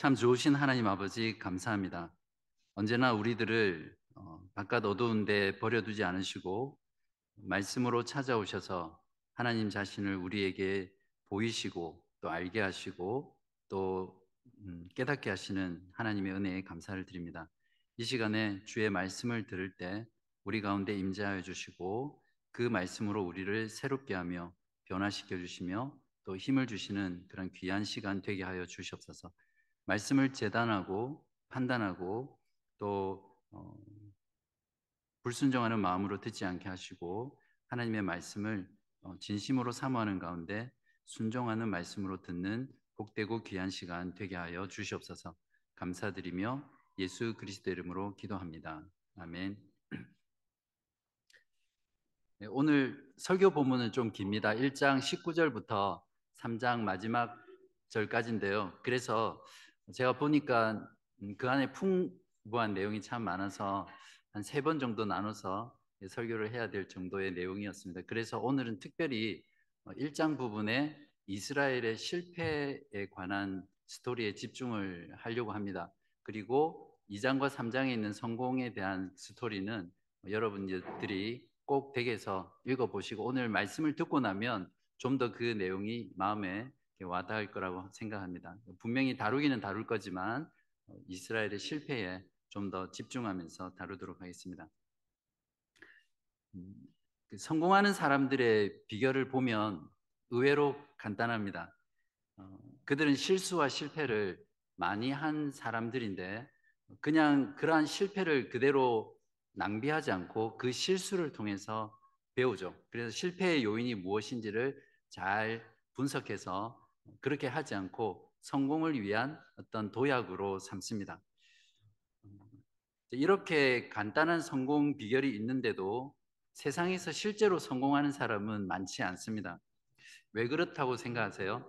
참 좋으신 하나님 아버지 감사합니다. 언제나 우리들을 어, 바깥 어두운데 버려두지 않으시고 말씀으로 찾아오셔서 하나님 자신을 우리에게 보이시고 또 알게 하시고 또 음, 깨닫게 하시는 하나님의 은혜에 감사를 드립니다. 이 시간에 주의 말씀을 들을 때 우리 가운데 임재하여 주시고 그 말씀으로 우리를 새롭게 하며 변화시켜 주시며 또 힘을 주시는 그런 귀한 시간 되게 하여 주시옵소서. 말씀을 재단하고 판단하고 또 어, 불순종하는 마음으로 듣지 않게 하시고 하나님의 말씀을 어, 진심으로 사모하는 가운데 순종하는 말씀으로 듣는 복되고 귀한 시간 되게 하여 주시옵소서. 감사드리며 예수 그리스도 이름으로 기도합니다. 아멘. 네, 오늘 설교 본문은 좀 깁니다. 1장 19절부터 3장 마지막 절까지인데요. 그래서 제가 보니까 음, 그 안에 풍부한 내용이 참 많아서 한 세 번 정도 나눠서 설교를 해야 될 정도의 내용이었습니다. 그래서 오늘은 특별히 1장 어, 부분에 이스라엘의 실패에 관한 스토리에 집중을 하려고 합니다. 그리고 2장과 3장에 있는 성공에 대한 스토리는 여러분들이 꼭 댁에서 읽어보시고 오늘 말씀을 듣고 나면 좀 더 그 내용이 마음에 와닿을 거라고 생각합니다. 분명히 다루기는 다룰 거지만 어, 이스라엘의 실패에 좀 더 집중하면서 다루도록 하겠습니다. 음, 그 성공하는 사람들의 비결을 보면 의외로 간단합니다. 어, 그들은 실수와 실패를 많이 한 사람들인데 그냥 그러한 실패를 그대로 낭비하지 않고 그 실수를 통해서 배우죠. 그래서 실패의 요인이 무엇인지를 잘 분석해서 그렇게 하지 않고 성공을 위한 어떤 도약으로 삼습니다. 이렇게 간단한 성공 비결이 있는데도 세상에서 실제로 성공하는 사람은 많지 않습니다. 왜 그렇다고 생각하세요?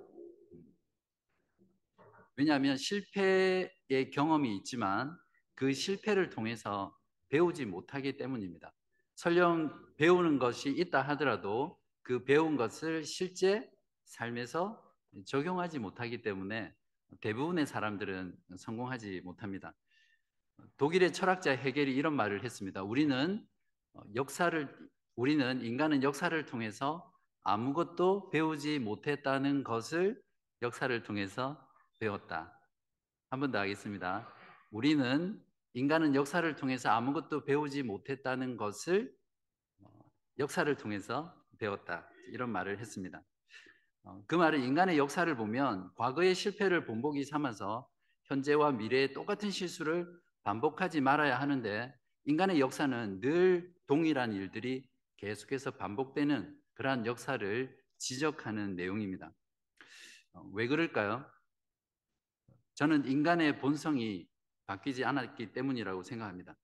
왜냐하면 실패의 경험이 있지만 그 실패를 통해서 배우지 못하기 때문입니다. 설령 배우는 것이 있다 하더라도 그 배운 것을 실제 삶에서 적용하지 못하기 때문에 대부분의 사람들은 성공하지 못합니다. 독일의 철학자 해겔이 이런 말을 했습니다. 우리는 역사를 우리는 인간은 역사를 통해서 아무것도 배우지 못했다는 것을 역사를 통해서 배웠다. 한 번 더 하겠습니다. 우리는 인간은 역사를 통해서 아무것도 배우지 못했다는 것을 역사를 통해서 배웠다. 이런 말을 했습니다. 어, 그 말은 인간의 역사를 보면 과거의 실패를 본보기 삼아서 현재와 미래의 똑같은 실수를 반복하지 말아야 하는데 인간의 역사는 늘 동일한 일들이 계속해서 반복되는 그러한 역사를 지적하는 내용입니다. 어, 왜 그럴까요? 저는 인간의 본성이 바뀌지 않았기 때문이라고 생각합니다.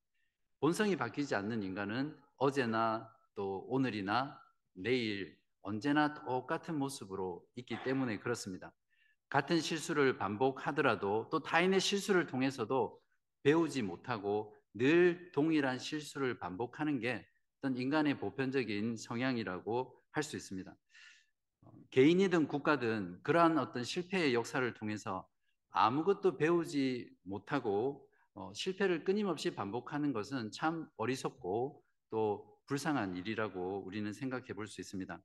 본성이 바뀌지 않는 인간은 어제나 또 오늘이나 내일 언제나 똑같은 모습으로 있기 때문에 그렇습니다. 같은 실수를 반복하더라도 또 타인의 실수를 통해서도 배우지 못하고 늘 동일한 실수를 반복하는 게 어떤 인간의 보편적인 성향이라고 할 수 있습니다. 어, 개인이든 국가든 그러한 어떤 실패의 역사를 통해서 아무것도 배우지 못하고 어, 실패를 끊임없이 반복하는 것은 참 어리석고 또 불쌍한 일이라고 우리는 생각해 볼 수 있습니다.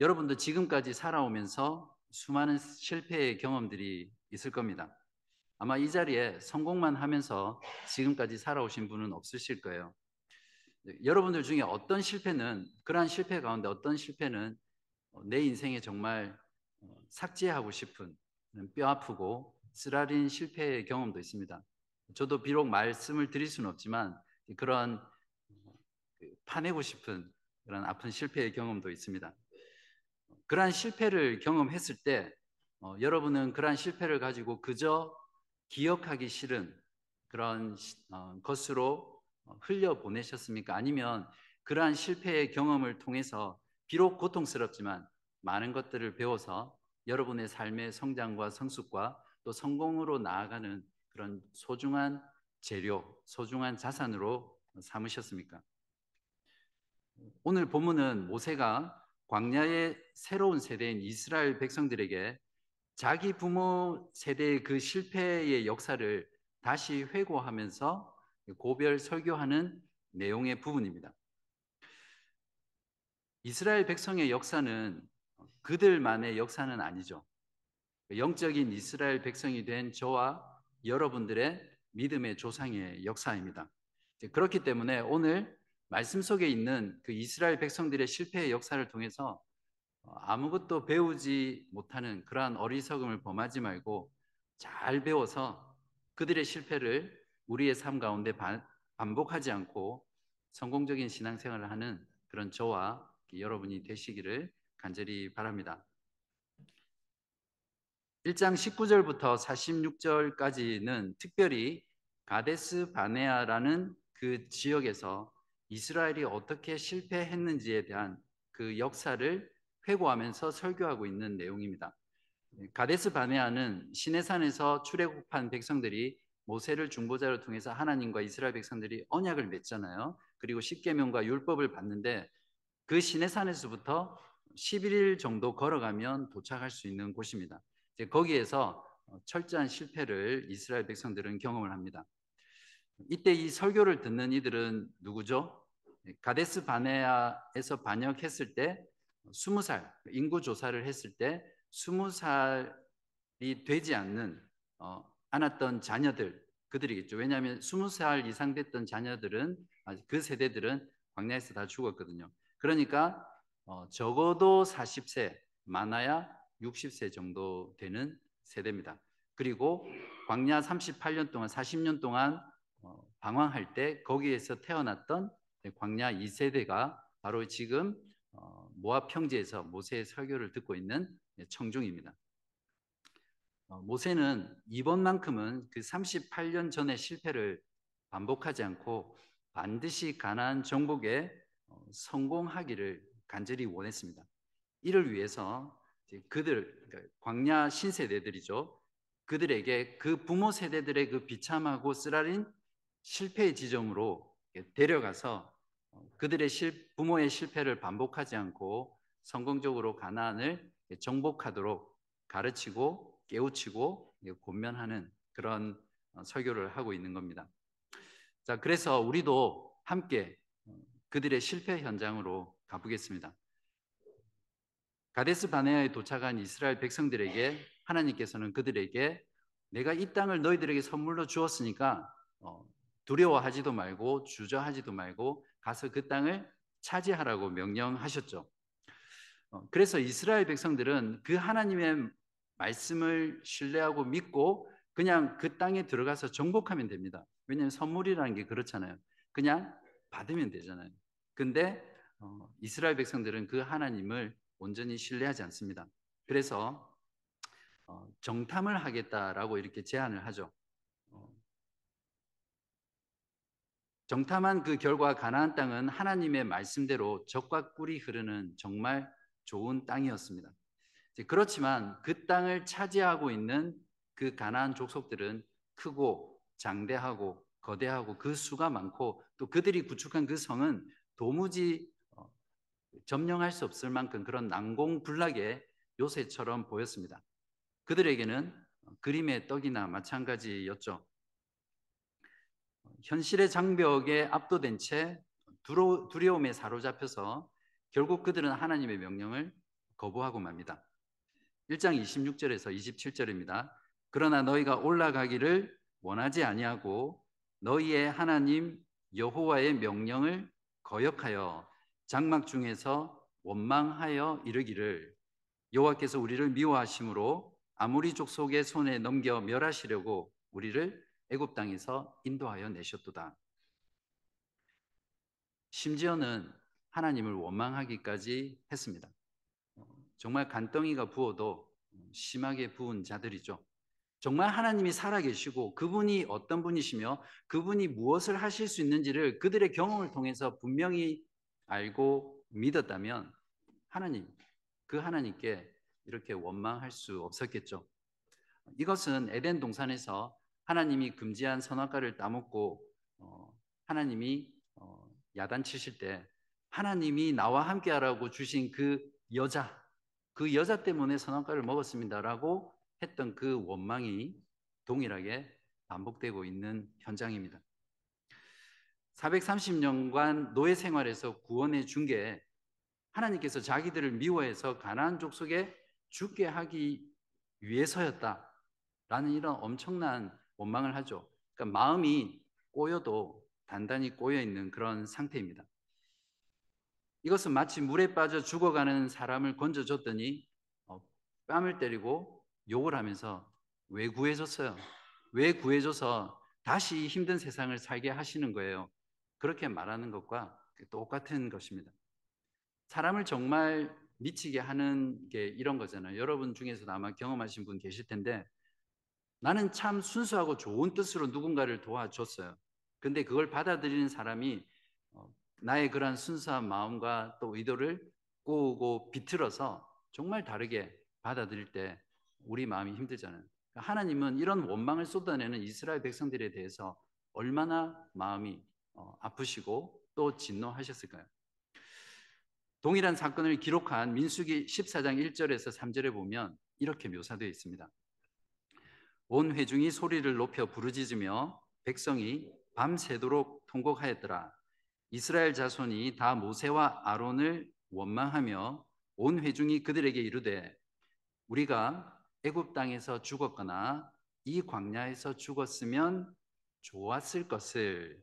여러분도 지금까지 살아오면서 수많은 실패의 경험들이 있을 겁니다. 아마 이 자리에 성공만 하면서 지금까지 살아오신 분은 없으실 거예요. 여러분들 중에 어떤 실패는 그러한 실패 가운데 어떤 실패는 내 인생에 정말 삭제하고 싶은 뼈 아프고 쓰라린 실패의 경험도 있습니다. 저도 비록 말씀을 드릴 수는 없지만 그런 그 파내고 싶은 그런 아픈 실패의 경험도 있습니다. 그러한 실패를 경험했을 때 어, 여러분은 그러한 실패를 가지고 그저 기억하기 싫은 그런 어, 것으로 흘려 보내셨습니까? 아니면 그러한 실패의 경험을 통해서 비록 고통스럽지만 많은 것들을 배워서 여러분의 삶의 성장과 성숙과 또 성공으로 나아가는 그런 소중한 재료, 소중한 자산으로 삼으셨습니까? 오늘 본문은 모세가 광야의 새로운 세대인 이스라엘 백성들에게 자기 부모 세대의 그 실패의 역사를 다시 회고하면서 고별 설교하는 내용의 부분입니다. 이스라엘 백성의 역사는 그들만의 역사는 아니죠. 영적인 이스라엘 백성이 된 저와 여러분들의 믿음의 조상의 역사입니다. 그렇기 때문에 오늘 말씀 속에 있는 그 이스라엘 백성들의 실패의 역사를 통해서 아무것도 배우지 못하는 그러한 어리석음을 범하지 말고 잘 배워서 그들의 실패를 우리의 삶 가운데 반복하지 않고 성공적인 신앙생활을 하는 그런 저와 여러분이 되시기를 간절히 바랍니다. 1장 19절부터 46절까지는 특별히 가데스 바네아라는 그 지역에서 이스라엘이 어떻게 실패했는지에 대한 그 역사를 회고하면서 설교하고 있는 내용입니다. 가데스 바네아는 시내산에서 출애굽한 백성들이 모세를 중보자로 통해서 하나님과 이스라엘 백성들이 언약을 맺잖아요. 그리고 십계명과 율법을 받는데 그 시내산에서부터 11일 정도 걸어가면 도착할 수 있는 곳입니다. 거기에서 철저한 실패를 이스라엘 백성들은 경험을 합니다. 이때 이 설교를 듣는 이들은 누구죠? 가데스 바네아에서 반역했을 때 20살 인구 조사를 했을 때 20살이 되지 않는 어, 않았던 자녀들 그들이겠죠. 왜냐하면 20살 이상 됐던 자녀들은 그 세대들은 광야에서 다 죽었거든요. 그러니까 어, 적어도 40세 많아야 60세 정도 되는 세대입니다. 그리고 광야 38년 동안 40년 동안 어, 방황할 때 거기에서 태어났던 광야 2세대가 바로 지금 어, 모압 평지에서 모세의 설교를 듣고 있는 청중입니다. 어, 모세는 이번만큼은 그 38년 전의 실패를 반복하지 않고 반드시 가나안 정복에 성공하기를 간절히 원했습니다. 이를 위해서 그들 그러니까 광야 신세대들이죠. 그들에게 그 부모 세대들의 그 비참하고 쓰라린 실패의 지점으로 데려가서 어, 그들의 실, 부모의 실패를 반복하지 않고 성공적으로 가나안을 정복하도록 가르치고 깨우치고 권면하는 그런 어, 설교를 하고 있는 겁니다. 자, 그래서 우리도 함께 어, 그들의 실패 현장으로 가보겠습니다. 가데스 바네아에 도착한 이스라엘 백성들에게 하나님께서는 그들에게 내가 이 땅을 너희들에게 선물로 주었으니까 어, 두려워하지도 말고 주저하지도 말고 가서 그 땅을 차지하라고 명령하셨죠. 어, 그래서 이스라엘 백성들은 그 하나님의 말씀을 신뢰하고 믿고 그냥 그 땅에 들어가서 정복하면 됩니다. 왜냐하면 선물이라는 게 그렇잖아요. 그냥 받으면 되잖아요. 근데 어, 이스라엘 백성들은 그 하나님을 온전히 신뢰하지 않습니다. 그래서 어, 정탐을 하겠다라고 이렇게 제안을 하죠. 어, 정탐한 그 결과 가나안 땅은 하나님의 말씀대로 적과 꿀이 흐르는 정말 좋은 땅이었습니다. 그렇지만 그 땅을 차지하고 있는 그 가나안 족속들은 크고 장대하고 거대하고 그 수가 많고 또 그들이 구축한 그 성은 도무지 점령할 수 없을 만큼 그런 난공불락의 요새처럼 보였습니다. 그들에게는 그림의 떡이나 마찬가지였죠. 현실의 장벽에 압도된 채 두려움에 사로잡혀서 결국 그들은 하나님의 명령을 거부하고 맙니다. 1장 26절에서 27절입니다. 그러나 너희가 올라가기를 원하지 아니하고 너희의 하나님 여호와의 명령을 거역하여 장막 중에서 원망하여 이르기를 여호와께서 우리를 미워하심으로 아무리 족속의 손에 넘겨 멸하시려고 우리를 애굽 땅에서 인도하여 내셨도다. 심지어는 하나님을 원망하기까지 했습니다. 정말 간덩이가 부어도 심하게 부은 자들이죠. 정말 하나님이 살아계시고 그분이 어떤 분이시며 그분이 무엇을 하실 수 있는지를 그들의 경험을 통해서 분명히 알고 믿었다면 하나님, 그 하나님께 이렇게 원망할 수 없었겠죠. 이것은 에덴 동산에서 하나님이 금지한 선악과를 따먹고 어, 하나님이 어, 야단치실 때 하나님이 나와 함께하라고 주신 그 여자, 그 여자 때문에 선악과를 먹었습니다라고 했던 그 원망이 동일하게 반복되고 있는 현장입니다. 430년간 노예 생활에서 구원해 준 게 하나님께서 자기들을 미워해서 가나안 족속에 죽게 하기 위해서였다라는 이런 엄청난 원망을 하죠. 그러니까 마음이 꼬여도 단단히 꼬여 있는 그런 상태입니다. 이것은 마치 물에 빠져 죽어가는 사람을 건져줬더니 어, 뺨을 때리고 욕을 하면서 왜 구해줬어요? 왜 구해줘서 다시 힘든 세상을 살게 하시는 거예요? 그렇게 말하는 것과 똑같은 것입니다. 사람을 정말 미치게 하는 게 이런 거잖아요. 여러분 중에서도 아마 경험하신 분 계실 텐데 나는 참 순수하고 좋은 뜻으로 누군가를 도와줬어요. 근데 그걸 받아들이는 사람이 어, 나의 그러한 순수한 마음과 또 의도를 꼬우고 비틀어서 정말 다르게 받아들일 때 우리 마음이 힘들잖아요. 그러니까 하나님은 이런 원망을 쏟아내는 이스라엘 백성들에 대해서 얼마나 마음이 어, 아프시고 또 진노하셨을까요? 동일한 사건을 기록한 민수기 14장 1절에서 3절에 보면 이렇게 묘사되어 있습니다. 온 회중이 소리를 높여 부르짖으며 백성이 밤새도록 통곡하였더라. 이스라엘 자손이 다 모세와 아론을 원망하며 온 회중이 그들에게 이르되 우리가 애굽 땅에서 죽었거나 이 광야에서 죽었으면 좋았을 것을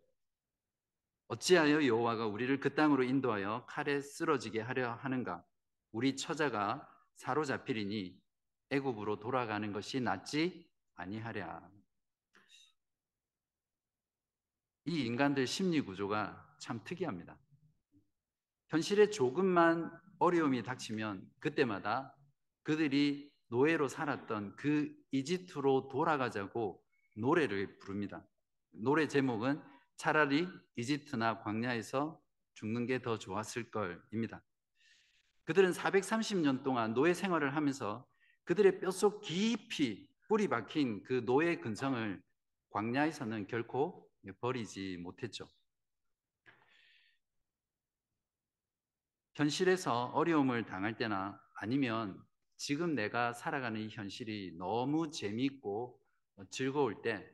어찌하여 여호와가 우리를 그 땅으로 인도하여 칼에 쓰러지게 하려 하는가? 우리 처자가 사로잡히리니 애굽으로 돌아가는 것이 낫지 아니하랴. 이 인간들 심리 구조가 참 특이합니다. 현실에 조금만 어려움이 닥치면 그때마다 그들이 노예로 살았던 그 이집트로 돌아가자고 노래를 부릅니다. 노래 제목은 차라리 이집트나 광야에서 죽는 게 더 좋았을 걸입니다. 그들은 430년 동안 노예 생활을 하면서 그들의 뼛속 깊이 뿌리 박힌 그 노예 근성을 광야에서는 결코 버리지 못했죠. 현실에서 어려움을 당할 때나 아니면 지금 내가 살아가는 이 현실이 너무 재미있고 즐거울 때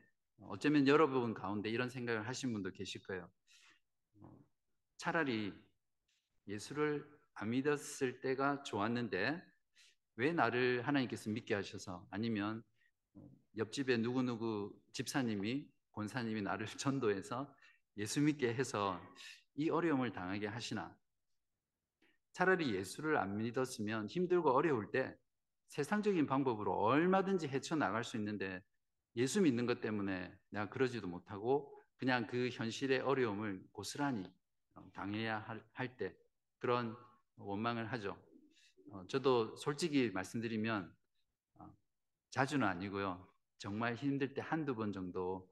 어쩌면 여러분 가운데 이런 생각을 하신 분도 계실 거예요. 어, 차라리 예수를 안 믿었을 때가 좋았는데 왜 나를 하나님께서 믿게 하셔서 아니면 어, 옆집에 누구누구 집사님이 권사님이 나를 전도해서 예수 믿게 해서 이 어려움을 당하게 하시나 차라리 예수를 안 믿었으면 힘들고 어려울 때 세상적인 방법으로 얼마든지 헤쳐나갈 수 있는데 예수 믿는 것 때문에 내가 그러지도 못하고 그냥 그 현실의 어려움을 고스란히 어, 당해야 할 때 그런 원망을 하죠. 어, 저도 솔직히 말씀드리면 어, 자주는 아니고요. 정말 힘들 때 한두 번 정도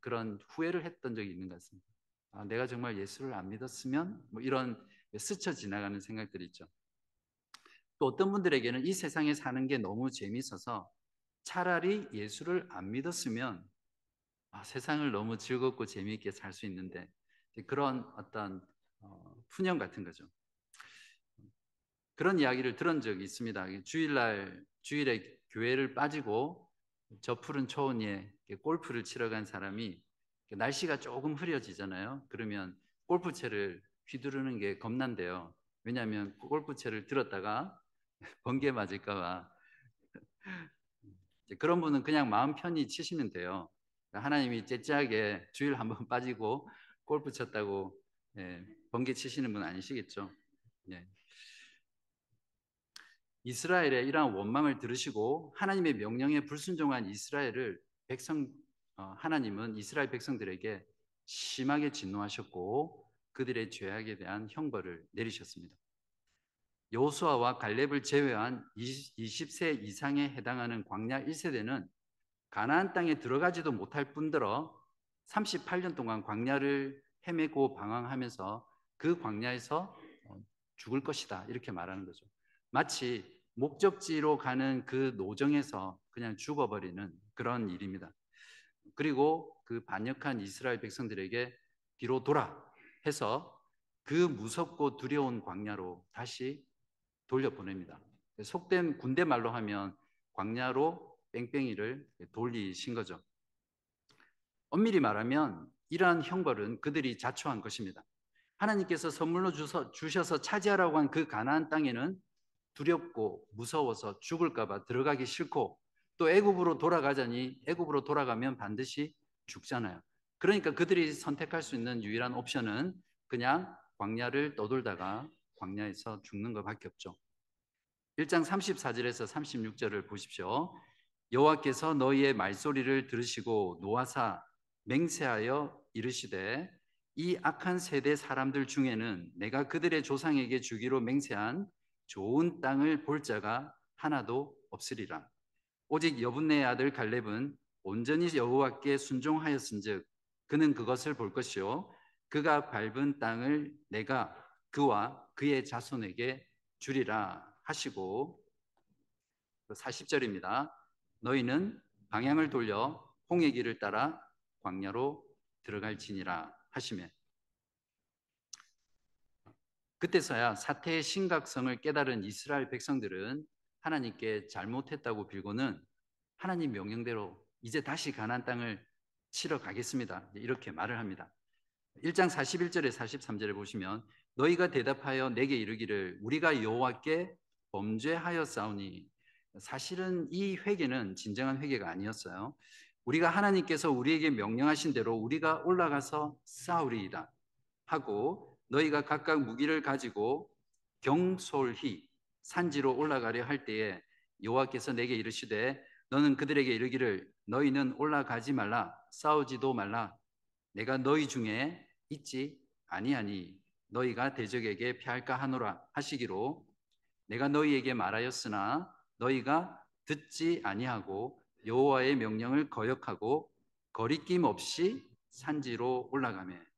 그런 후회를 했던 적이 있는 것 같습니다. 아, 내가 정말 예수를 안 믿었으면 뭐 이런 스쳐 지나가는 생각들이 있죠. 또 어떤 분들에게는 이 세상에 사는 게 너무 재미있어서 차라리 예수를 안 믿었으면 아, 세상을 너무 즐겁고 재미있게 살 수 있는데 그런 어떤 어, 푸념 같은 거죠. 그런 이야기를 들은 적이 있습니다. 주일날 주일에 교회를 빠지고 저 푸른 초원에 골프를 치러 간 사람이 날씨가 조금 흐려지잖아요. 그러면 골프채를 휘두르는 게 겁난데요. 왜냐하면 골프채를 들었다가 번개 맞을까봐 그런 분은 그냥 마음 편히 치시면 돼요. 하나님이 째째하게 주일 한번 빠지고 골프 쳤다고 예, 번개 치시는 분 아니시겠죠? 예. 이스라엘의 이러한 원망을 들으시고 하나님의 명령에 불순종한 이스라엘을 백성 어, 하나님은 이스라엘 백성들에게 심하게 진노하셨고 그들의 죄악에 대한 형벌을 내리셨습니다. 여호수아와 갈렙을 제외한 20세 이상에 해당하는 광야 1세대는 가나안 땅에 들어가지도 못할 뿐더러 38년 동안 광야를 헤매고 방황하면서 그 광야에서 어, 죽을 것이다 이렇게 말하는 거죠. 마치 목적지로 가는 그 노정에서 그냥 죽어버리는 그런 일입니다. 그리고 그 반역한 이스라엘 백성들에게 뒤로 돌아 해서 그 무섭고 두려운 광야로 다시 돌려보냅니다. 속된 군대 말로 하면 광야로 뺑뺑이를 돌리신 거죠. 엄밀히 말하면 이러한 형벌은 그들이 자초한 것입니다. 하나님께서 선물로 주셔서 차지하라고 한 그 가나안 땅에는 두렵고 무서워서 죽을까봐 들어가기 싫고 또 애굽으로 돌아가자니 애굽으로 돌아가면 반드시 죽잖아요. 그러니까 그들이 선택할 수 있는 유일한 옵션은 그냥 광야를 떠돌다가 광야에서 죽는 것밖에 없죠. 1장 34절에서 36절을 보십시오. 여호와께서 너희의 말소리를 들으시고 노하사 맹세하여 이르시되 이 악한 세대 사람들 중에는 내가 그들의 조상에게 주기로 맹세한 좋은 땅을 볼 자가 하나도 없으리라. 오직 여분네의 아들 갈렙은 온전히 여호와께 순종하였은즉 그는 그것을 볼 것이요 그가 밟은 땅을 내가 그와 그의 자손에게 주리라 하시고 40절입니다. 너희는 방향을 돌려 홍해 길을 따라 광야로 들어갈지니라 하시매 그때서야 사태의 심각성을 깨달은 이스라엘 백성들은 하나님께 잘못했다고 빌고는 하나님 명령대로 이제 다시 가나안 땅을 치러 가겠습니다. 이렇게 말을 합니다. 1장 41절에 43절에 보시면 너희가 대답하여 내게 이르기를 우리가 여호와께 범죄하였사오니 사실은 이 회개는 진정한 회개가 아니었어요. 우리가 하나님께서 우리에게 명령하신 대로 우리가 올라가서 싸우리이다 하고 너희가 각각 무기를 가지고 경솔히 산지로 올라가려 할 때에 여호와께서 내게 이르시되 너는 그들에게 이르기를 너희는 올라가지 말라 싸우지도 말라 내가 너희 중에 있지 아니하니 너희가 대적에게 피할까 하노라 하시기로 내가 너희에게 말하였으나 너희가 듣지 아니하고 여호와의 명령을 거역하고 거리낌 없이 산지로 올라가매.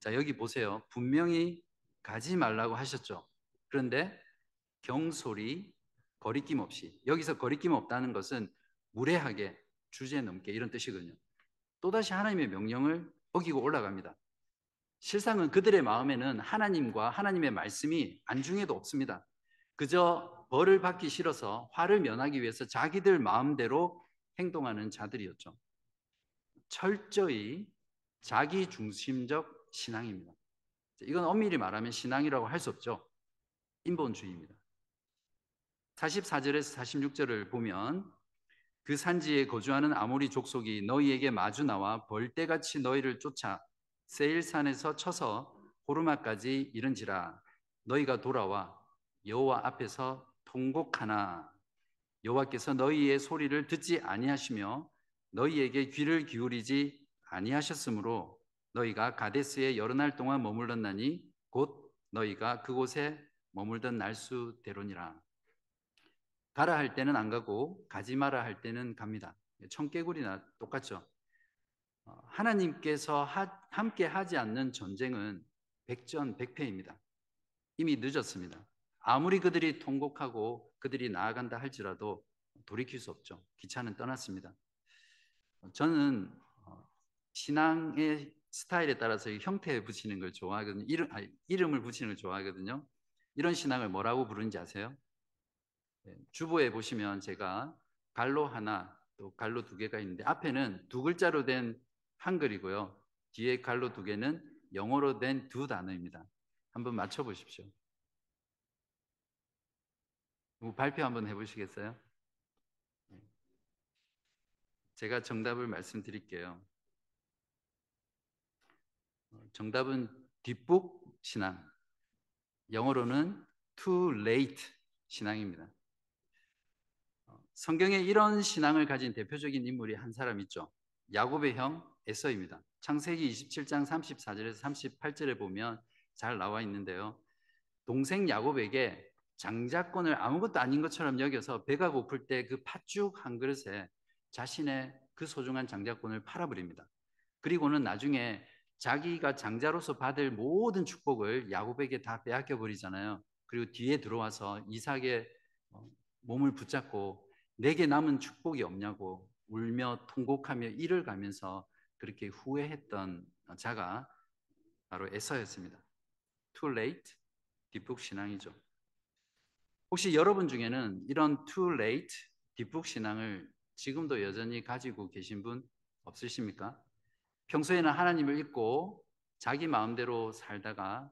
자, 여기 보세요. 분명히 가지 말라고 하셨죠. 그런데 경솔이 거리낌 없이 여기서 거리낌 없다는 것은 무례하게 주제 넘게 이런 뜻이거든요. 또다시 하나님의 명령을 어기고 올라갑니다. 실상은 그들의 마음에는 하나님과 하나님의 말씀이 안중에도 없습니다. 그저 벌을 받기 싫어서 화를 면하기 위해서 자기들 마음대로 행동하는 자들이었죠. 철저히 자기 중심적 신앙입니다. 이건 엄밀히 말하면 신앙이라고 할 수 없죠. 인본주의입니다. 44절에서 46절을 보면 그 산지에 거주하는 아모리 족속이 너희에게 마주 나와 벌떼같이 너희를 쫓아 세일산에서 쳐서 호르마까지 이른지라 너희가 돌아와 여호와 앞에서 통곡하나 여호와께서 너희의 소리를 듣지 아니하시며 너희에게 귀를 기울이지 아니하셨으므로 너희가 가데스에 여러 날 동안 머물렀나니 곧 너희가 그곳에 머물던 날수대로니라 가라 할 때는 안 가고 가지 마라 할 때는 갑니다. 청개구리나 똑같죠. 어, 하나님께서 하, 함께 하지 않는 전쟁은 백전백패입니다. 이미 늦었습니다. 아무리 그들이 통곡하고 그들이 나아간다 할지라도 돌이킬 수 없죠. 기차는 떠났습니다. 저는 어, 신앙의 스타일에 따라서 형태에 붙이는 걸 좋아하거든요. 이름, 아니, 이름을 붙이는 걸 좋아하거든요. 이런 신앙을 뭐라고 부르는지 아세요? 네, 주보에 보시면 제가 갈로 하나 또 갈로 두 개가 있는데 앞에는 두 글자로 된 한글이고요. 뒤에 갈로 두 개는 영어로 된 두 단어입니다. 한번 맞춰 보십시오. 뭐 발표 한번 해보시겠어요? 네. 제가 정답을 말씀드릴게요. 어, 정답은 뒷북 신앙. 영어로는 too late 신앙입니다. 어, 성경에 이런 신앙을 가진 대표적인 인물이 한 사람 있죠. 야곱의 형 에서입니다. 창세기 27장 34절에서 38절에 보면 잘 나와 있는데요. 동생 야곱에게 장자권을 아무것도 아닌 것처럼 여겨서 배가 고플 때 그 팥죽 한 그릇에 자신의 그 소중한 장자권을 팔아버립니다. 그리고는 나중에 자기가 장자로서 받을 모든 축복을 야곱에게 다 빼앗겨 버리잖아요. 그리고 뒤에 들어와서 이삭의 어, 몸을 붙잡고 내게 남은 축복이 없냐고 울며 통곡하며 이를 가면서 그렇게 후회했던 자가 바로 에서였습니다. Too late, 뒷북 신앙이죠. 혹시 여러분 중에는 이런 too late 뒷북 신앙을 지금도 여전히 가지고 계신 분 없으십니까? 평소에는 하나님을 잊고 자기 마음대로 살다가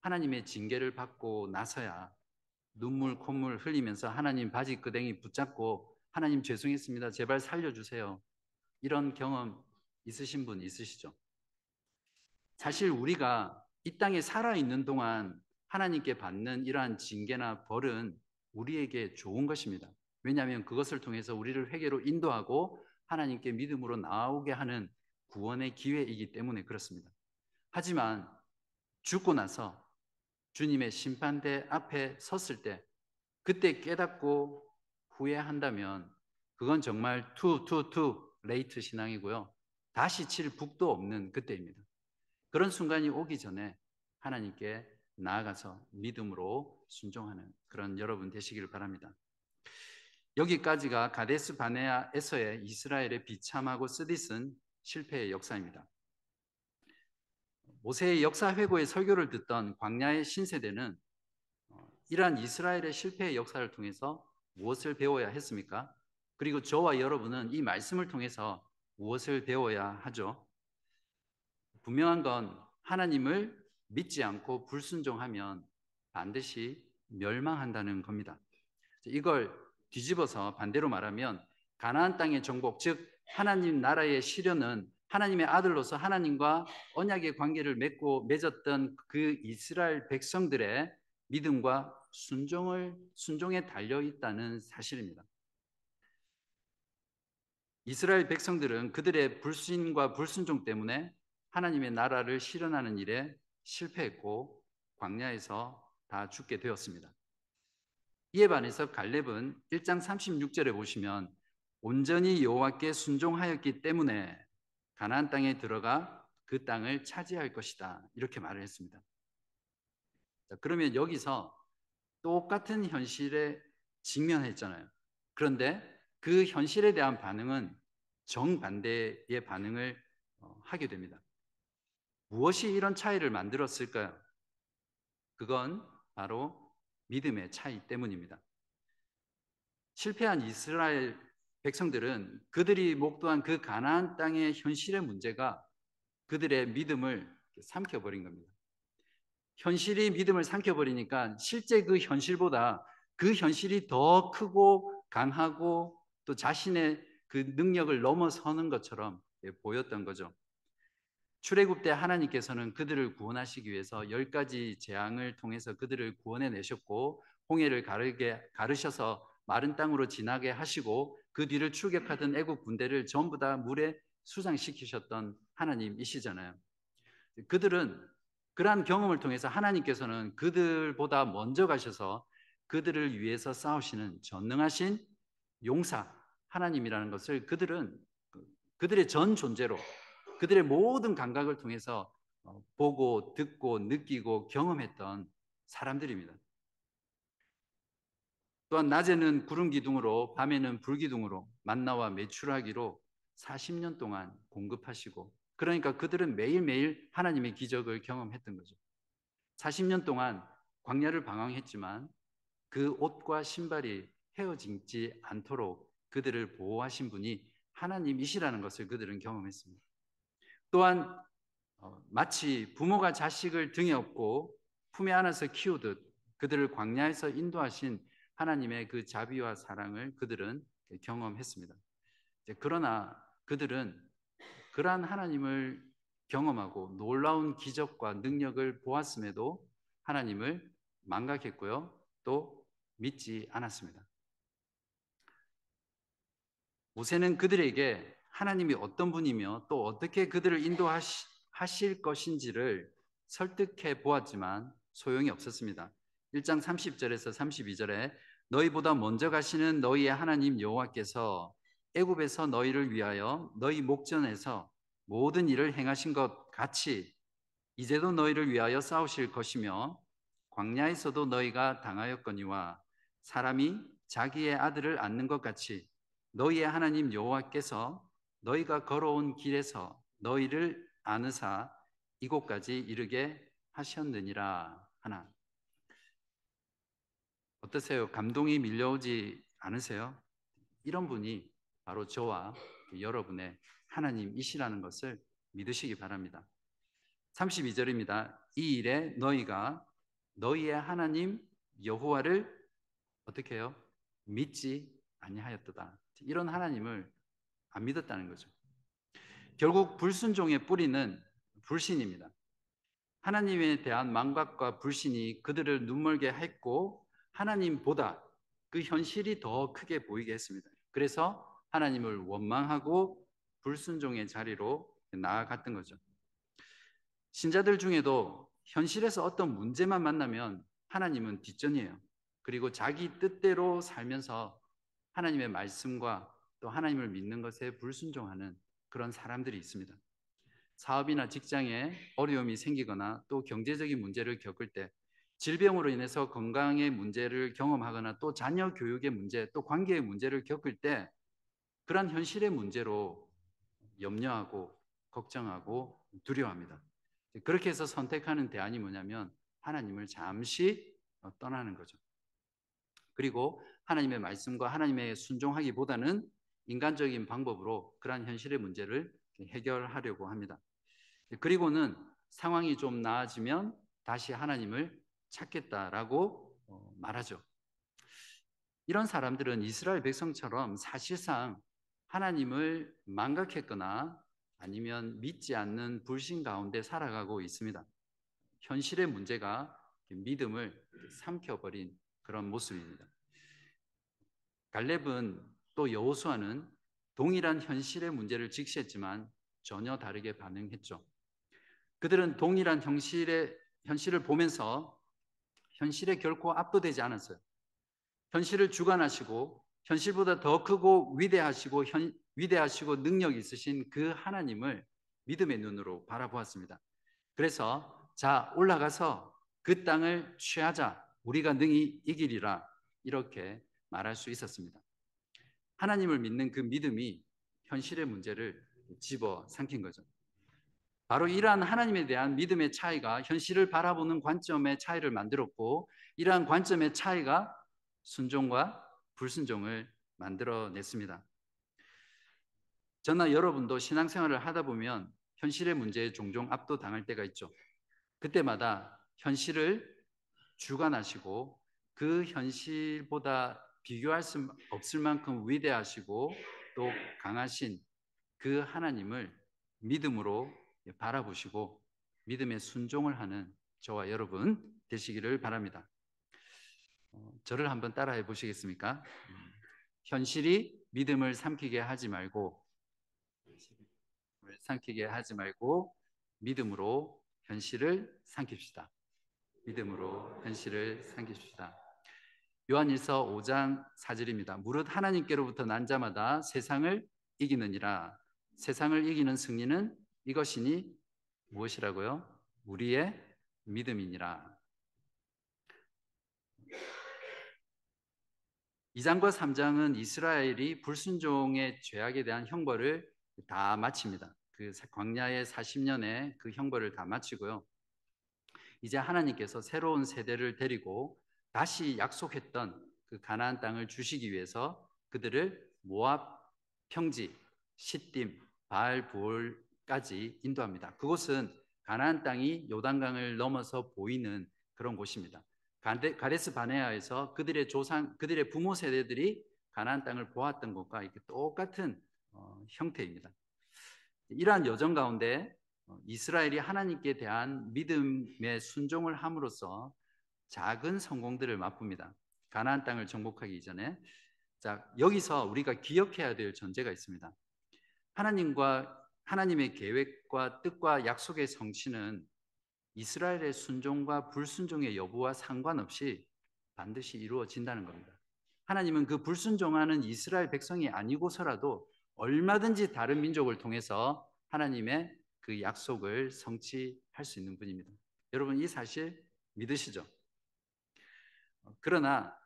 하나님의 징계를 받고 나서야 눈물 콧물 흘리면서 하나님 바지 끄댕이 붙잡고 하나님 죄송했습니다. 제발 살려주세요. 이런 경험 있으신 분 있으시죠? 사실 우리가 이 땅에 살아있는 동안 하나님께 받는 이러한 징계나 벌은 우리에게 좋은 것입니다. 왜냐하면 그것을 통해서 우리를 회개로 인도하고 하나님께 믿음으로 나오게 하는 구원의 기회이기 때문에 그렇습니다. 하지만 죽고 나서 주님의 심판대 앞에 섰을 때 그때 깨닫고 후회한다면 그건 정말 too too too late 신앙이고요. 다시 칠 북도 없는 그때입니다. 그런 순간이 오기 전에 하나님께 나아가서 믿음으로 순종하는 그런 여러분 되시기를 바랍니다. 여기까지가 가데스 바네아에서의 이스라엘의 비참하고 쓰디쓴 실패의 역사입니다. 모세의 역사 회고의 설교를 듣던 광야의 신세대는 어, 이러한 이스라엘의 실패의 역사를 통해서 무엇을 배워야 했습니까? 그리고 저와 여러분은 이 말씀을 통해서 무엇을 배워야 하죠? 분명한 건 하나님을 믿지 않고 불순종하면 반드시 멸망한다는 겁니다. 이걸 뒤집어서 반대로 말하면 가나안 땅의 정복, 즉 하나님 나라의 실현은 하나님의 아들로서 하나님과 언약의 관계를 맺고 맺었던 그 이스라엘 백성들의 믿음과 순종을 순종에 달려 있다는 사실입니다. 이스라엘 백성들은 그들의 불신과 불순종 때문에 하나님의 나라를 실현하는 일에 실패했고 광야에서 다 죽게 되었습니다. 이에 반해서 갈렙은 1장 36절에 보시면 온전히 여호와께 순종하였기 때문에 가나안 땅에 들어가 그 땅을 차지할 것이다. 이렇게 말을 했습니다. 자, 그러면 여기서 똑같은 현실에 직면했잖아요. 그런데 그 현실에 대한 반응은 정반대의 반응을 어, 하게 됩니다. 무엇이 이런 차이를 만들었을까요? 그건 바로 믿음의 차이 때문입니다. 실패한 이스라엘 백성들은 그들이 목도한 그 가나안 땅의 현실의 문제가 그들의 믿음을 삼켜버린 겁니다. 현실이 믿음을 삼켜버리니까 실제 그 현실보다 그 현실이 더 크고 강하고 또 자신의 그 능력을 넘어서는 것처럼 보였던 거죠. 출애굽 때 하나님께서는 그들을 구원하시기 위해서 열 가지 재앙을 통해서 그들을 구원해 내셨고 홍해를 가르게 가르셔서 마른 땅으로 지나게 하시고 그 뒤를 추격하던 애국 군대를 전부 다 물에 수상시키셨던 하나님이시잖아요. 그들은 그러한 경험을 통해서 하나님께서는 그들보다 먼저 가셔서 그들을 위해서 싸우시는 전능하신 용사 하나님이라는 것을 그들은 그, 그들의 전 존재로 그들의 모든 감각을 통해서 어, 보고 듣고 느끼고 경험했던 사람들입니다. 또한 낮에는 구름 기둥으로 밤에는 불 기둥으로 만나와 매출하기로 40년 동안 공급하시고 그러니까 그들은 매일매일 하나님의 기적을 경험했던 거죠. 40년 동안 광야를 방황했지만 그 옷과 신발이 헤어지지 않도록 그들을 보호하신 분이 하나님이시라는 것을 그들은 경험했습니다. 또한 어, 마치 부모가 자식을 등에 업고 품에 안아서 키우듯 그들을 광야에서 인도하신 하나님의 그 자비와 사랑을 그들은 경험했습니다. 그러나 그들은 그러한 하나님을 경험하고 놀라운 기적과 능력을 보았음에도 하나님을 망각했고요. 또 믿지 않았습니다. 모세는 그들에게 하나님이 어떤 분이며 또 어떻게 그들을 인도하실 것인지를 설득해 보았지만 소용이 없었습니다. 1장 30절에서 32절에 너희보다 먼저 가시는 너희의 하나님 여호와께서 애굽에서 너희를 위하여 너희 목전에서 모든 일을 행하신 것 같이 이제도 너희를 위하여 싸우실 것이며 광야에서도 너희가 당하였거니와 사람이 자기의 아들을 안는 것 같이 너희의 하나님 여호와께서 너희가 걸어온 길에서 너희를 아느사 이곳까지 이르게 하셨느니라 하나. 어떠세요? 감동이 밀려오지 않으세요? 이런 분이 바로 저와 여러분의 하나님이시라는 것을 믿으시기 바랍니다. 32절입니다. 이 일에 너희가 너희의 하나님 여호와를 어떻게 해요? 믿지 아니하였도다. 이런 하나님을 안 믿었다는 거죠. 결국 불순종의 뿌리는 불신입니다. 하나님에 대한 망각과 불신이 그들을 눈멀게 했고 하나님보다 그 현실이 더 크게 보이게 했습니다. 그래서 하나님을 원망하고 불순종의 자리로 나아갔던 거죠. 신자들 중에도 현실에서 어떤 문제만 만나면 하나님은 뒷전이에요. 그리고 자기 뜻대로 살면서 하나님의 말씀과 또 하나님을 믿는 것에 불순종하는 그런 사람들이 있습니다. 사업이나 직장에 어려움이 생기거나 또 경제적인 문제를 겪을 때 질병으로 인해서 건강의 문제를 경험하거나 또 자녀 교육의 문제, 또 관계의 문제를 겪을 때 그러한 현실의 문제로 염려하고 걱정하고 두려워합니다. 그렇게 해서 선택하는 대안이 뭐냐면 하나님을 잠시 떠나는 거죠. 그리고 하나님의 말씀과 하나님의 순종하기보다는 인간적인 방법으로 그러한 현실의 문제를 해결하려고 합니다. 그리고는 상황이 좀 나아지면 다시 하나님을 찾겠다라고 어, 말하죠. 이런 사람들은 이스라엘 백성처럼 사실상 하나님을 망각했거나 아니면 믿지 않는 불신 가운데 살아가고 있습니다. 현실의 문제가 믿음을 삼켜버린 그런 모습입니다. 갈렙은 또 여호수아는 동일한 현실의 문제를 직시했지만 전혀 다르게 반응했죠. 그들은 동일한 현실의 현실을 보면서 현실에 결코 압도되지 않았어요. 현실을 주관하시고 현실보다 더 크고 위대하시고 현, 위대하시고 능력 있으신 그 하나님을 믿음의 눈으로 바라보았습니다. 그래서 자 올라가서 그 땅을 취하자 우리가 능히 이기리라 이렇게 말할 수 있었습니다. 하나님을 믿는 그 믿음이 현실의 문제를 집어 삼킨 거죠. 바로 이러한 하나님에 대한 믿음의 차이가 현실을 바라보는 관점의 차이를 만들었고 이러한 관점의 차이가 순종과 불순종을 만들어냈습니다. 저나 여러분도 신앙생활을 하다 보면 현실의 문제에 종종 압도당할 때가 있죠. 그때마다 현실을 주관하시고 그 현실보다 비교할 수 없을 만큼 위대하시고 또 강하신 그 하나님을 믿음으로 바라보시고 믿음의 순종을 하는 저와 여러분 되시기를 바랍니다. 어, 저를 한번 따라해 보시겠습니까? 음, 현실이 믿음을 삼키게 하지 말고 삼키게 하지 말고 믿음으로 현실을 삼킵시다. 믿음으로 현실을 삼깁시다. 요한일서 5장 4절입니다. 무릇 하나님께로부터 난 자마다 세상을 이기느니라. 세상을 이기는 승리는 이것이니 무엇이라고요? 우리의 믿음이니라. 2장과 3장은 이스라엘이 불순종의 죄악에 대한 형벌을 다 마칩니다. 그 광야의 40년의 그 형벌을 다 마치고요. 이제 하나님께서 새로운 세대를 데리고 다시 약속했던 그 가나안 땅을 주시기 위해서 그들을 모압 평지, 시딤, 바알 부올 까지 인도합니다. 그곳은 가나안 땅이 요단강을 넘어서 보이는 그런 곳입니다. 가데스 바네아에서 그들의 조상, 그들의 부모 세대들이 가나안 땅을 보았던 것과 이렇게 똑같은 어, 형태입니다. 이러한 여정 가운데 어, 이스라엘이 하나님께 대한 믿음의 순종을 함으로써 작은 성공들을 맛봅니다. 가나안 땅을 정복하기 이전에 자 여기서 우리가 기억해야 될 전제가 있습니다. 하나님과 하나님의 계획과 뜻과 약속의 성취는 이스라엘의 순종과 불순종의 여부와 상관없이 반드시 이루어진다는 겁니다. 하나님은 그 불순종하는 이스라엘 백성이 아니고서라도 얼마든지 다른 민족을 통해서 하나님의 그 약속을 성취할 수 있는 분입니다. 여러분 이 사실 믿으시죠? 그러나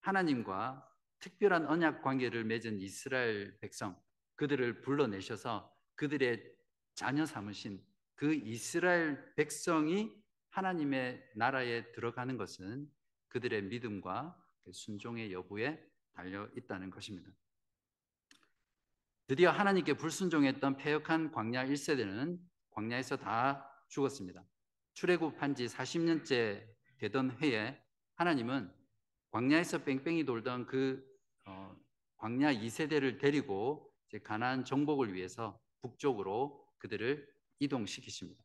하나님과 특별한 언약 관계를 맺은 이스라엘 백성 그들을 불러내셔서 그들의 자녀 삼으신 그 이스라엘 백성이 하나님의 나라에 들어가는 것은 그들의 믿음과 그 순종의 여부에 달려 있다는 것입니다. 드디어 하나님께 불순종했던 폐역한 광야 1세대는 광야에서 다 죽었습니다. 출애굽한 지 40년째 되던 해에 하나님은 광야에서 뺑뺑이 돌던 그 어, 광야 2세대를 데리고 가나안 정복을 위해서 북쪽으로 그들을 이동시키십니다.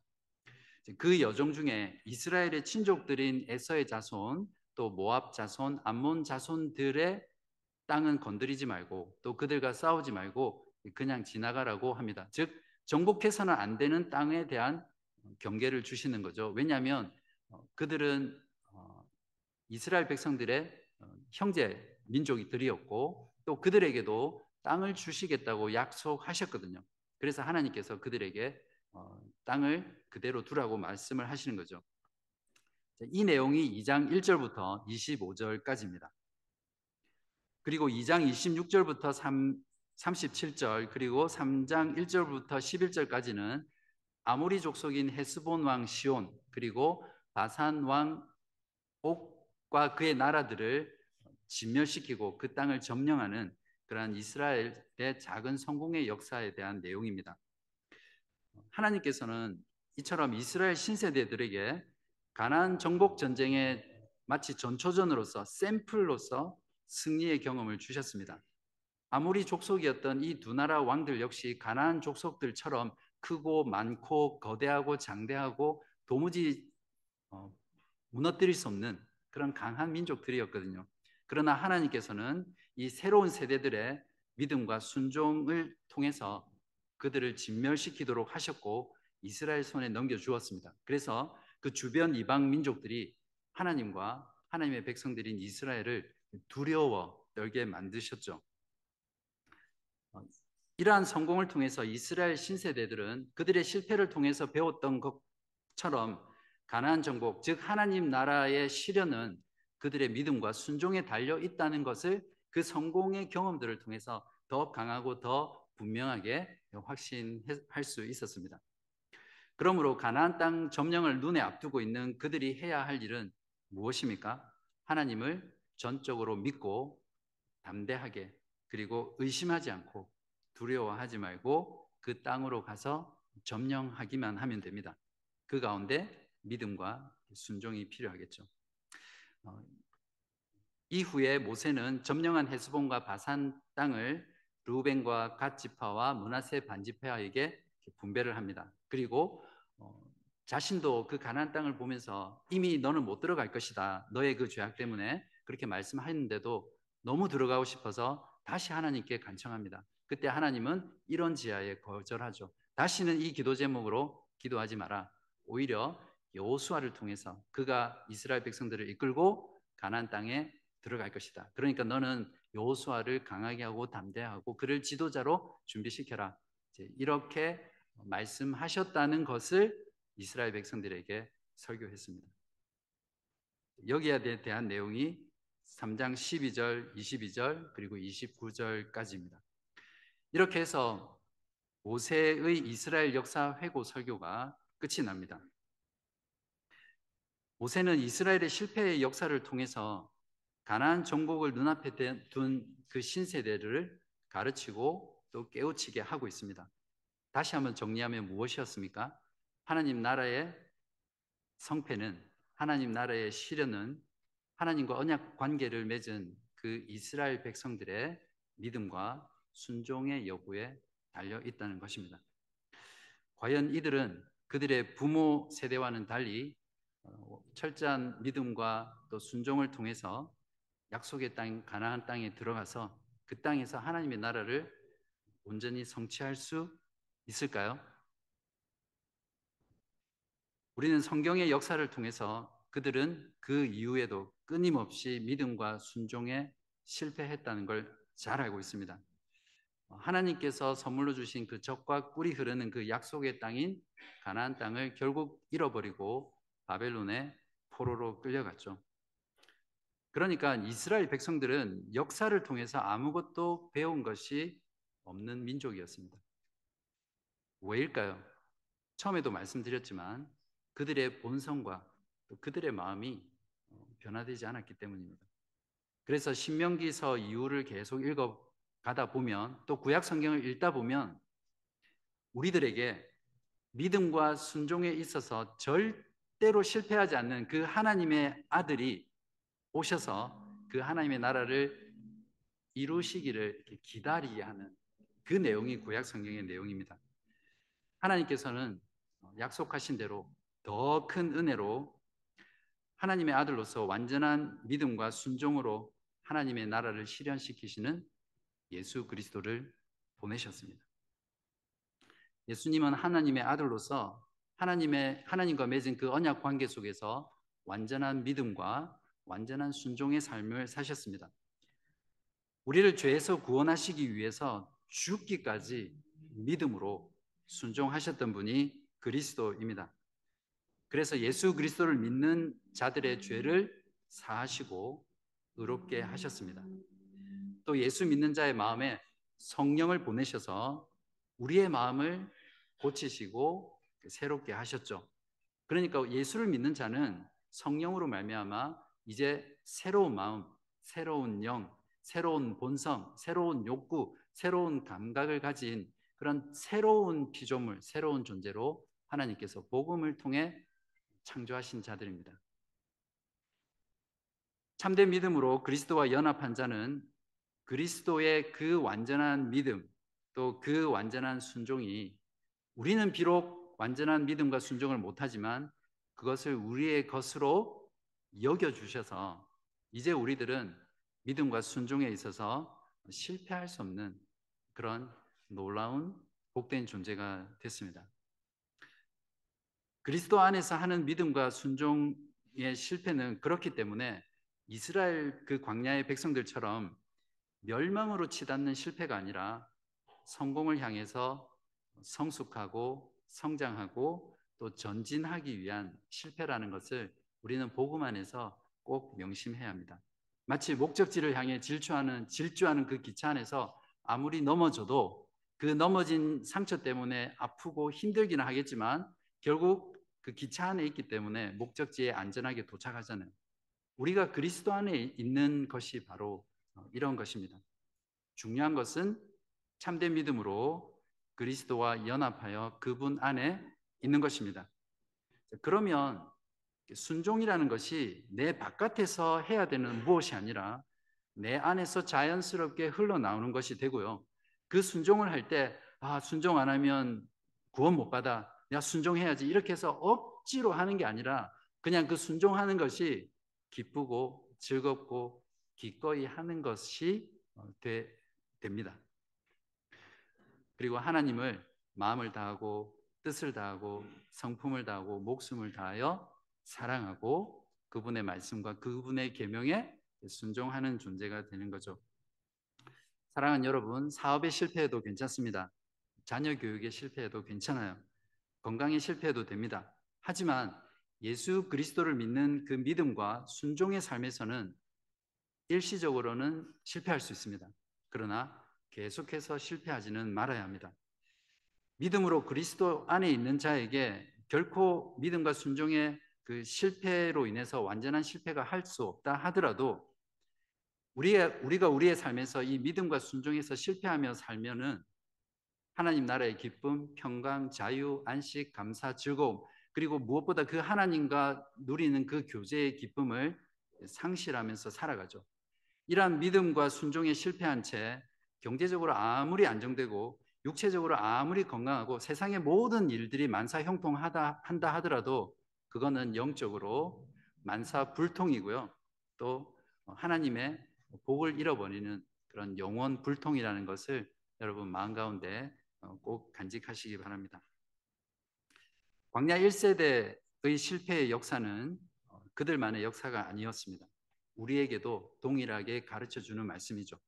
그 여정 중에 이스라엘의 친족들인 에서의 자손, 또 모압 자손, 암몬 자손들의 땅은 건드리지 말고 또 그들과 싸우지 말고 그냥 지나가라고 합니다. 즉 정복해서는 안 되는 땅에 대한 경계를 주시는 거죠. 왜냐하면 어, 그들은 어, 이스라엘 백성들의 어, 형제 민족이들이었고 또 그들에게도 땅을 주시겠다고 약속하셨거든요. 그래서 하나님께서 그들에게 땅을 그대로 두라고 말씀을 하시는 거죠. 이 내용이 2장 1절부터 25절까지입니다. 그리고 2장 26절부터 3, 37절 그리고 3장 1절부터 11절까지는 아모리 족속인 헤스본 왕 시온 그리고 바산 왕 옥과 그의 나라들을 진멸시키고 그 땅을 점령하는 그러한 이스라엘의 작은 성공의 역사에 대한 내용입니다. 하나님께서는 이처럼 이스라엘 신세대들에게 가나안 정복 전쟁의 마치 전초전으로서 샘플로서 승리의 경험을 주셨습니다. 아무리 족속이었던 이 두 나라 왕들 역시 가나안 족속들처럼 크고 많고 거대하고 장대하고 도무지 어, 무너뜨릴 수 없는 그런 강한 민족들이었거든요. 그러나 하나님께서는 이 새로운 세대들의 믿음과 순종을 통해서 그들을 진멸시키도록 하셨고 이스라엘 손에 넘겨 주었습니다. 그래서 그 주변 이방 민족들이 하나님과 하나님의 백성들인 이스라엘을 두려워 떨게 만드셨죠. 어, 이러한 성공을 통해서 이스라엘 신세대들은 그들의 실패를 통해서 배웠던 것처럼 가나안 정복, 즉 하나님 나라의 실현은 그들의 믿음과 순종에 달려 있다는 것을 그 성공의 경험들을 통해서 더 강하고 더 분명하게 확신할 수 있었습니다. 그러므로 가나안 땅 점령을 눈에 앞두고 있는 그들이 해야 할 일은 무엇입니까? 하나님을 전적으로 믿고 담대하게 그리고 의심하지 않고 두려워하지 말고 그 땅으로 가서 점령하기만 하면 됩니다. 그 가운데 믿음과 순종이 필요하겠죠. 어, 이후에 모세는 점령한 헤스본과 바산 땅을 루벤과 갓지파와 문하세 반지파에게 분배를 합니다. 그리고 어, 자신도 그 가나안 땅을 보면서 이미 너는 못 들어갈 것이다. 너의 그 죄악 때문에 그렇게 말씀하였는데도 너무 들어가고 싶어서 다시 하나님께 간청합니다. 그때 하나님은 이런 지하에 거절하죠. 다시는 이 기도 제목으로 기도하지 마라. 오히려 여호수아를 통해서 그가 이스라엘 백성들을 이끌고 가나안 땅에 들어갈 것이다. 그러니까 너는 여호수아를 강하게 하고 담대하고 그를 지도자로 준비시켜라. 이렇게 말씀하셨다는 것을 이스라엘 백성들에게 설교했습니다. 여기에 대한 내용이 3장 12절, 22절, 그리고 29절까지입니다. 이렇게 해서 모세의 이스라엘 역사 회고 설교가 끝이 납니다. 모세는 이스라엘의 실패의 역사를 통해서 가나안 정복을 눈앞에 둔 그 신세대를 가르치고 또 깨우치게 하고 있습니다. 다시 한번 정리하면 무엇이었습니까? 하나님 나라의 성패는 하나님 나라의 시련은 하나님과 언약 관계를 맺은 그 이스라엘 백성들의 믿음과 순종의 여부에 달려 있다는 것입니다. 과연 이들은 그들의 부모 세대와는 달리 어, 철저한 믿음과 또 순종을 통해서 약속의 땅 가나안 땅에 들어가서 그 땅에서 하나님의 나라를 온전히 성취할 수 있을까요? 우리는 성경의 역사를 통해서 그들은 그 이후에도 끊임없이 믿음과 순종에 실패했다는 걸 잘 알고 있습니다. 하나님께서 선물로 주신 그 적과 꿀이 흐르는 그 약속의 땅인 가나안 땅을 결국 잃어버리고 바벨론의 포로로 끌려갔죠. 그러니까 이스라엘 백성들은 역사를 통해서 아무것도 배운 것이 없는 민족이었습니다. 왜일까요? 처음에도 말씀드렸지만 그들의 본성과 또 그들의 마음이 어, 변화되지 않았기 때문입니다. 그래서 신명기서 이후를 계속 읽어 가다 보면 또 구약 성경을 읽다 보면 우리들에게 믿음과 순종에 있어서 절대로 실패하지 않는 그 하나님의 아들이 오셔서 그 하나님의 나라를 이루시기를 기다리게 하는 그 내용이 구약 성경의 내용입니다. 하나님께서는 약속하신 대로 더 큰 은혜로 하나님의 아들로서 완전한 믿음과 순종으로 하나님의 나라를 실현시키시는 예수 그리스도를 보내셨습니다. 예수님은 하나님의 아들로서 하나님의 하나님과 맺은 그 언약 관계 속에서 완전한 믿음과 완전한 순종의 삶을 사셨습니다. 우리를 죄에서 구원하시기 위해서 죽기까지 믿음으로 순종하셨던 분이 그리스도입니다. 그래서 예수 그리스도를 믿는 자들의 죄를 사하시고 의롭게 하셨습니다. 또 예수 믿는 자의 마음에 성령을 보내셔서 우리의 마음을 고치시고 새롭게 하셨죠. 그러니까 예수를 믿는 자는 성령으로 말미암아 이제 새로운 마음, 새로운 영, 새로운 본성, 새로운 욕구, 새로운 감각을 가진 그런 새로운 피조물, 새로운 존재로 하나님께서 복음을 통해 창조하신 자들입니다. 참된 믿음으로 그리스도와 연합한 자는 그리스도의 그 완전한 믿음, 또 그 완전한 순종이 우리는 비록 완전한 믿음과 순종을 못하지만 그것을 우리의 것으로 여겨주셔서 이제 우리들은 믿음과 순종에 있어서 실패할 수 없는 그런 놀라운 복된 존재가 됐습니다. 그리스도 안에서 하는 믿음과 순종의 실패는 그렇기 때문에 이스라엘 그 광야의 백성들처럼 멸망으로 치닫는 실패가 아니라 성공을 향해서 성숙하고 성장하고 또 전진하기 위한 실패라는 것을 우리는 복음 안에서 꼭 명심해야 합니다. 마치 목적지를 향해 질주하는 질주하는 그 기차 안에서 아무리 넘어져도 그 넘어진 상처 때문에 아프고 힘들기는 하겠지만 결국 그 기차 안에 있기 때문에 목적지에 안전하게 도착하잖아요. 우리가 그리스도 안에 있는 것이 바로 이런 것입니다. 중요한 것은 참된 믿음으로 그리스도와 연합하여 그분 안에 있는 것입니다. 그러면 순종이라는 것이 내 바깥에서 해야 되는 무엇이 아니라 내 안에서 자연스럽게 흘러나오는 것이 되고요. 그 순종을 할 때, 아, 순종 안 하면 구원 못 받아. 내가 순종해야지. 이렇게 해서 억지로 하는 게 아니라 그냥 그 순종하는 것이 기쁘고 즐겁고 기꺼이 하는 것이 어, 되, 됩니다. 그리고 하나님을 마음을 다하고 뜻을 다하고 성품을 다하고 목숨을 다하여 사랑하고 그분의 말씀과 그분의 계명에 순종하는 존재가 되는 거죠. 사랑하는 여러분, 사업에 실패해도 괜찮습니다. 자녀 교육에 실패해도 괜찮아요. 건강에 실패해도 됩니다. 하지만 예수 그리스도를 믿는 그 믿음과 순종의 삶에서는 일시적으로는 실패할 수 있습니다. 그러나 계속해서 실패하지는 말아야 합니다. 믿음으로 그리스도 안에 있는 자에게 결코 믿음과 순종의 그 실패로 인해서 완전한 실패가 할 수 없다 하더라도 우리의, 우리가 우리의 삶에서 이 믿음과 순종에서 실패하며 살면은 하나님 나라의 기쁨, 평강, 자유, 안식, 감사, 즐거움 그리고 무엇보다 그 하나님과 누리는 그 교제의 기쁨을 상실하면서 살아가죠. 이러한 믿음과 순종에 실패한 채 경제적으로 아무리 안정되고 육체적으로 아무리 건강하고 세상의 모든 일들이 만사형통하다 한다 하더라도 그거는 영적으로 만사 불통이고요. 또 하나님의 복을 잃어버리는 그런 영원 불통이라는 것을 여러분 마음 가운데 꼭 간직하시기 바랍니다. 광야 1세대의 실패의 역사는 그들만의 역사가 아니었습니다. 우리에게도 동일하게 가르쳐 주는 말씀이죠.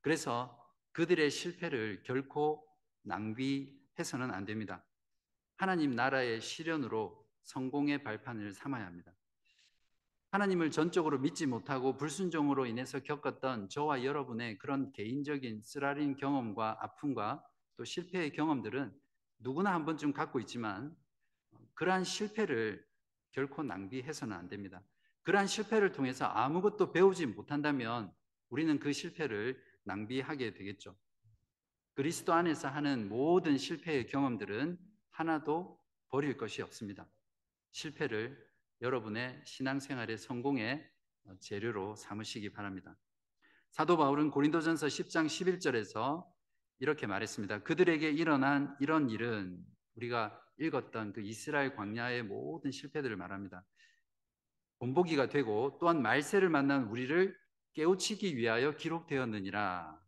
그래서 그들의 실패를 결코 낭비해서는 안 됩니다. 하나님 나라의 실현으로 성공의 발판을 삼아야 합니다. 하나님을 전적으로 믿지 못하고 불순종으로 인해서 겪었던 저와 여러분의 그런 개인적인 쓰라린 경험과 아픔과 또 실패의 경험들은 누구나 한 번쯤 갖고 있지만 그러한 실패를 결코 낭비해서는 안 됩니다. 그러한 실패를 통해서 아무것도 배우지 못한다면 우리는 그 실패를 낭비하게 되겠죠. 그리스도 안에서 하는 모든 실패의 경험들은 하나도 버릴 것이 없습니다. 실패를 여러분의 신앙생활의 성공의 재료로 삼으시기 바랍니다. 사도 바울은 고린도전서 10장 11절에서 이렇게 말했습니다. 그들에게 일어난 이런 일은 우리가 읽었던 그 이스라엘 광야의 모든 실패들을 말합니다. 본보기가 되고 또한 말세를 만난 우리를 깨우치기 위하여 기록되었느니라.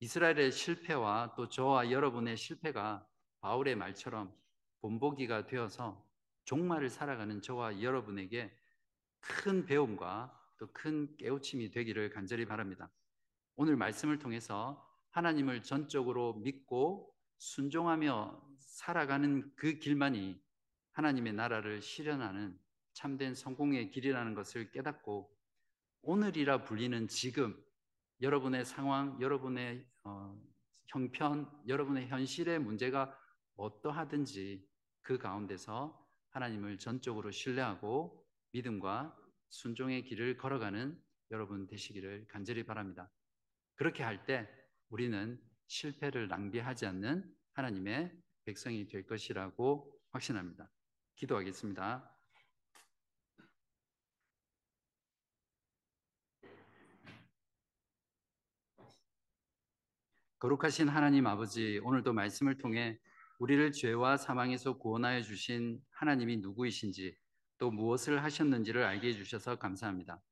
이스라엘의 실패와 또 저와 여러분의 실패가 바울의 말처럼 본보기가 되어서 종말을 살아가는 저와 여러분에게 큰 배움과 또 큰 깨우침이 되기를 간절히 바랍니다. 오늘 말씀을 통해서 하나님을 전적으로 믿고 순종하며 살아가는 그 길만이 하나님의 나라를 실현하는 참된 성공의 길이라는 것을 깨닫고 오늘이라 불리는 지금 여러분의 상황, 여러분의 어, 형편, 여러분의 현실의 문제가 어떠하든지 그 가운데서 하나님을 전적으로 신뢰하고 믿음과 순종의 길을 걸어가는 여러분 되시기를 간절히 바랍니다. 그렇게 할 때 우리는 실패를 낭비하지 않는 하나님의 백성이 될 것이라고 확신합니다. 기도하겠습니다. 거룩하신 하나님 아버지, 오늘도 말씀을 통해 우리를 죄와 사망에서 구원하여 주신 하나님이 누구이신지 또 무엇을 하셨는지를 알게 해주셔서 감사합니다.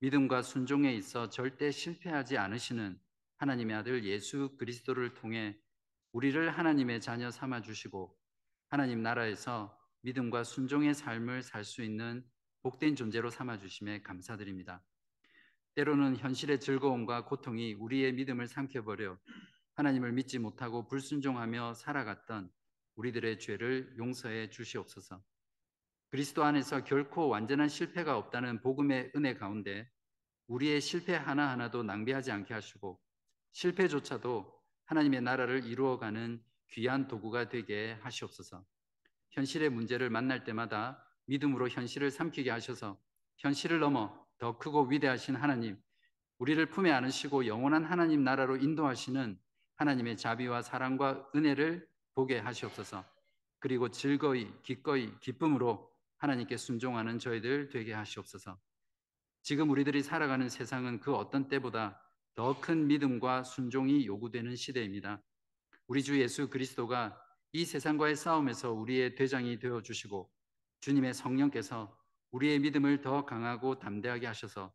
믿음과 순종에 있어 절대 실패하지 않으시는 하나님의 아들 예수 그리스도를 통해 우리를 하나님의 자녀 삼아 주시고 하나님 나라에서 믿음과 순종의 삶을 살 수 있는 복된 존재로 삼아 주심에 감사드립니다. 때로는 현실의 즐거움과 고통이 우리의 믿음을 삼켜버려 하나님을 믿지 못하고 불순종하며 살아갔던 우리들의 죄를 용서해 주시옵소서. 그리스도 안에서 결코 완전한 실패가 없다는 복음의 은혜 가운데 우리의 실패 하나하나도 낭비하지 않게 하시고 실패조차도 하나님의 나라를 이루어가는 귀한 도구가 되게 하시옵소서. 현실의 문제를 만날 때마다 믿음으로 현실을 삼키게 하셔서 현실을 넘어 더 크고 위대하신 하나님, 우리를 품에 안으시고 영원한 하나님 나라로 인도하시는 하나님의 자비와 사랑과 은혜를 보게 하시옵소서. 그리고 즐거이, 기꺼이, 기쁨으로 하나님께 순종하는 저희들 되게 하시옵소서. 지금 우리들이 살아가는 세상은 그 어떤 때보다 더 큰 믿음과 순종이 요구되는 시대입니다. 우리 주 예수 그리스도가 이 세상과의 싸움에서 우리의 대장이 되어 주시고 주님의 성령께서 우리의 믿음을 더 강하고 담대하게 하셔서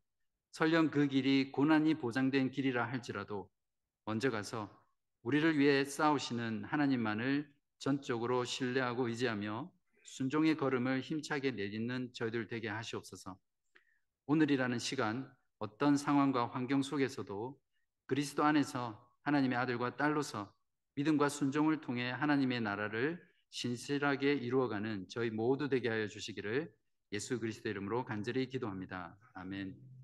설령 그 길이 고난이 보장된 길이라 할지라도 먼저 가서 우리를 위해 싸우시는 하나님만을 전적으로 신뢰하고 의지하며 순종의 걸음을 힘차게 내딛는 저희들 되게 하시옵소서. 오늘이라는 시간 어떤 상황과 환경 속에서도 그리스도 안에서 하나님의 아들과 딸로서 믿음과 순종을 통해 하나님의 나라를 신실하게 이루어가는 저희 모두 되게 하여 주시기를 예수 그리스도 이름으로 간절히 기도합니다. 아멘.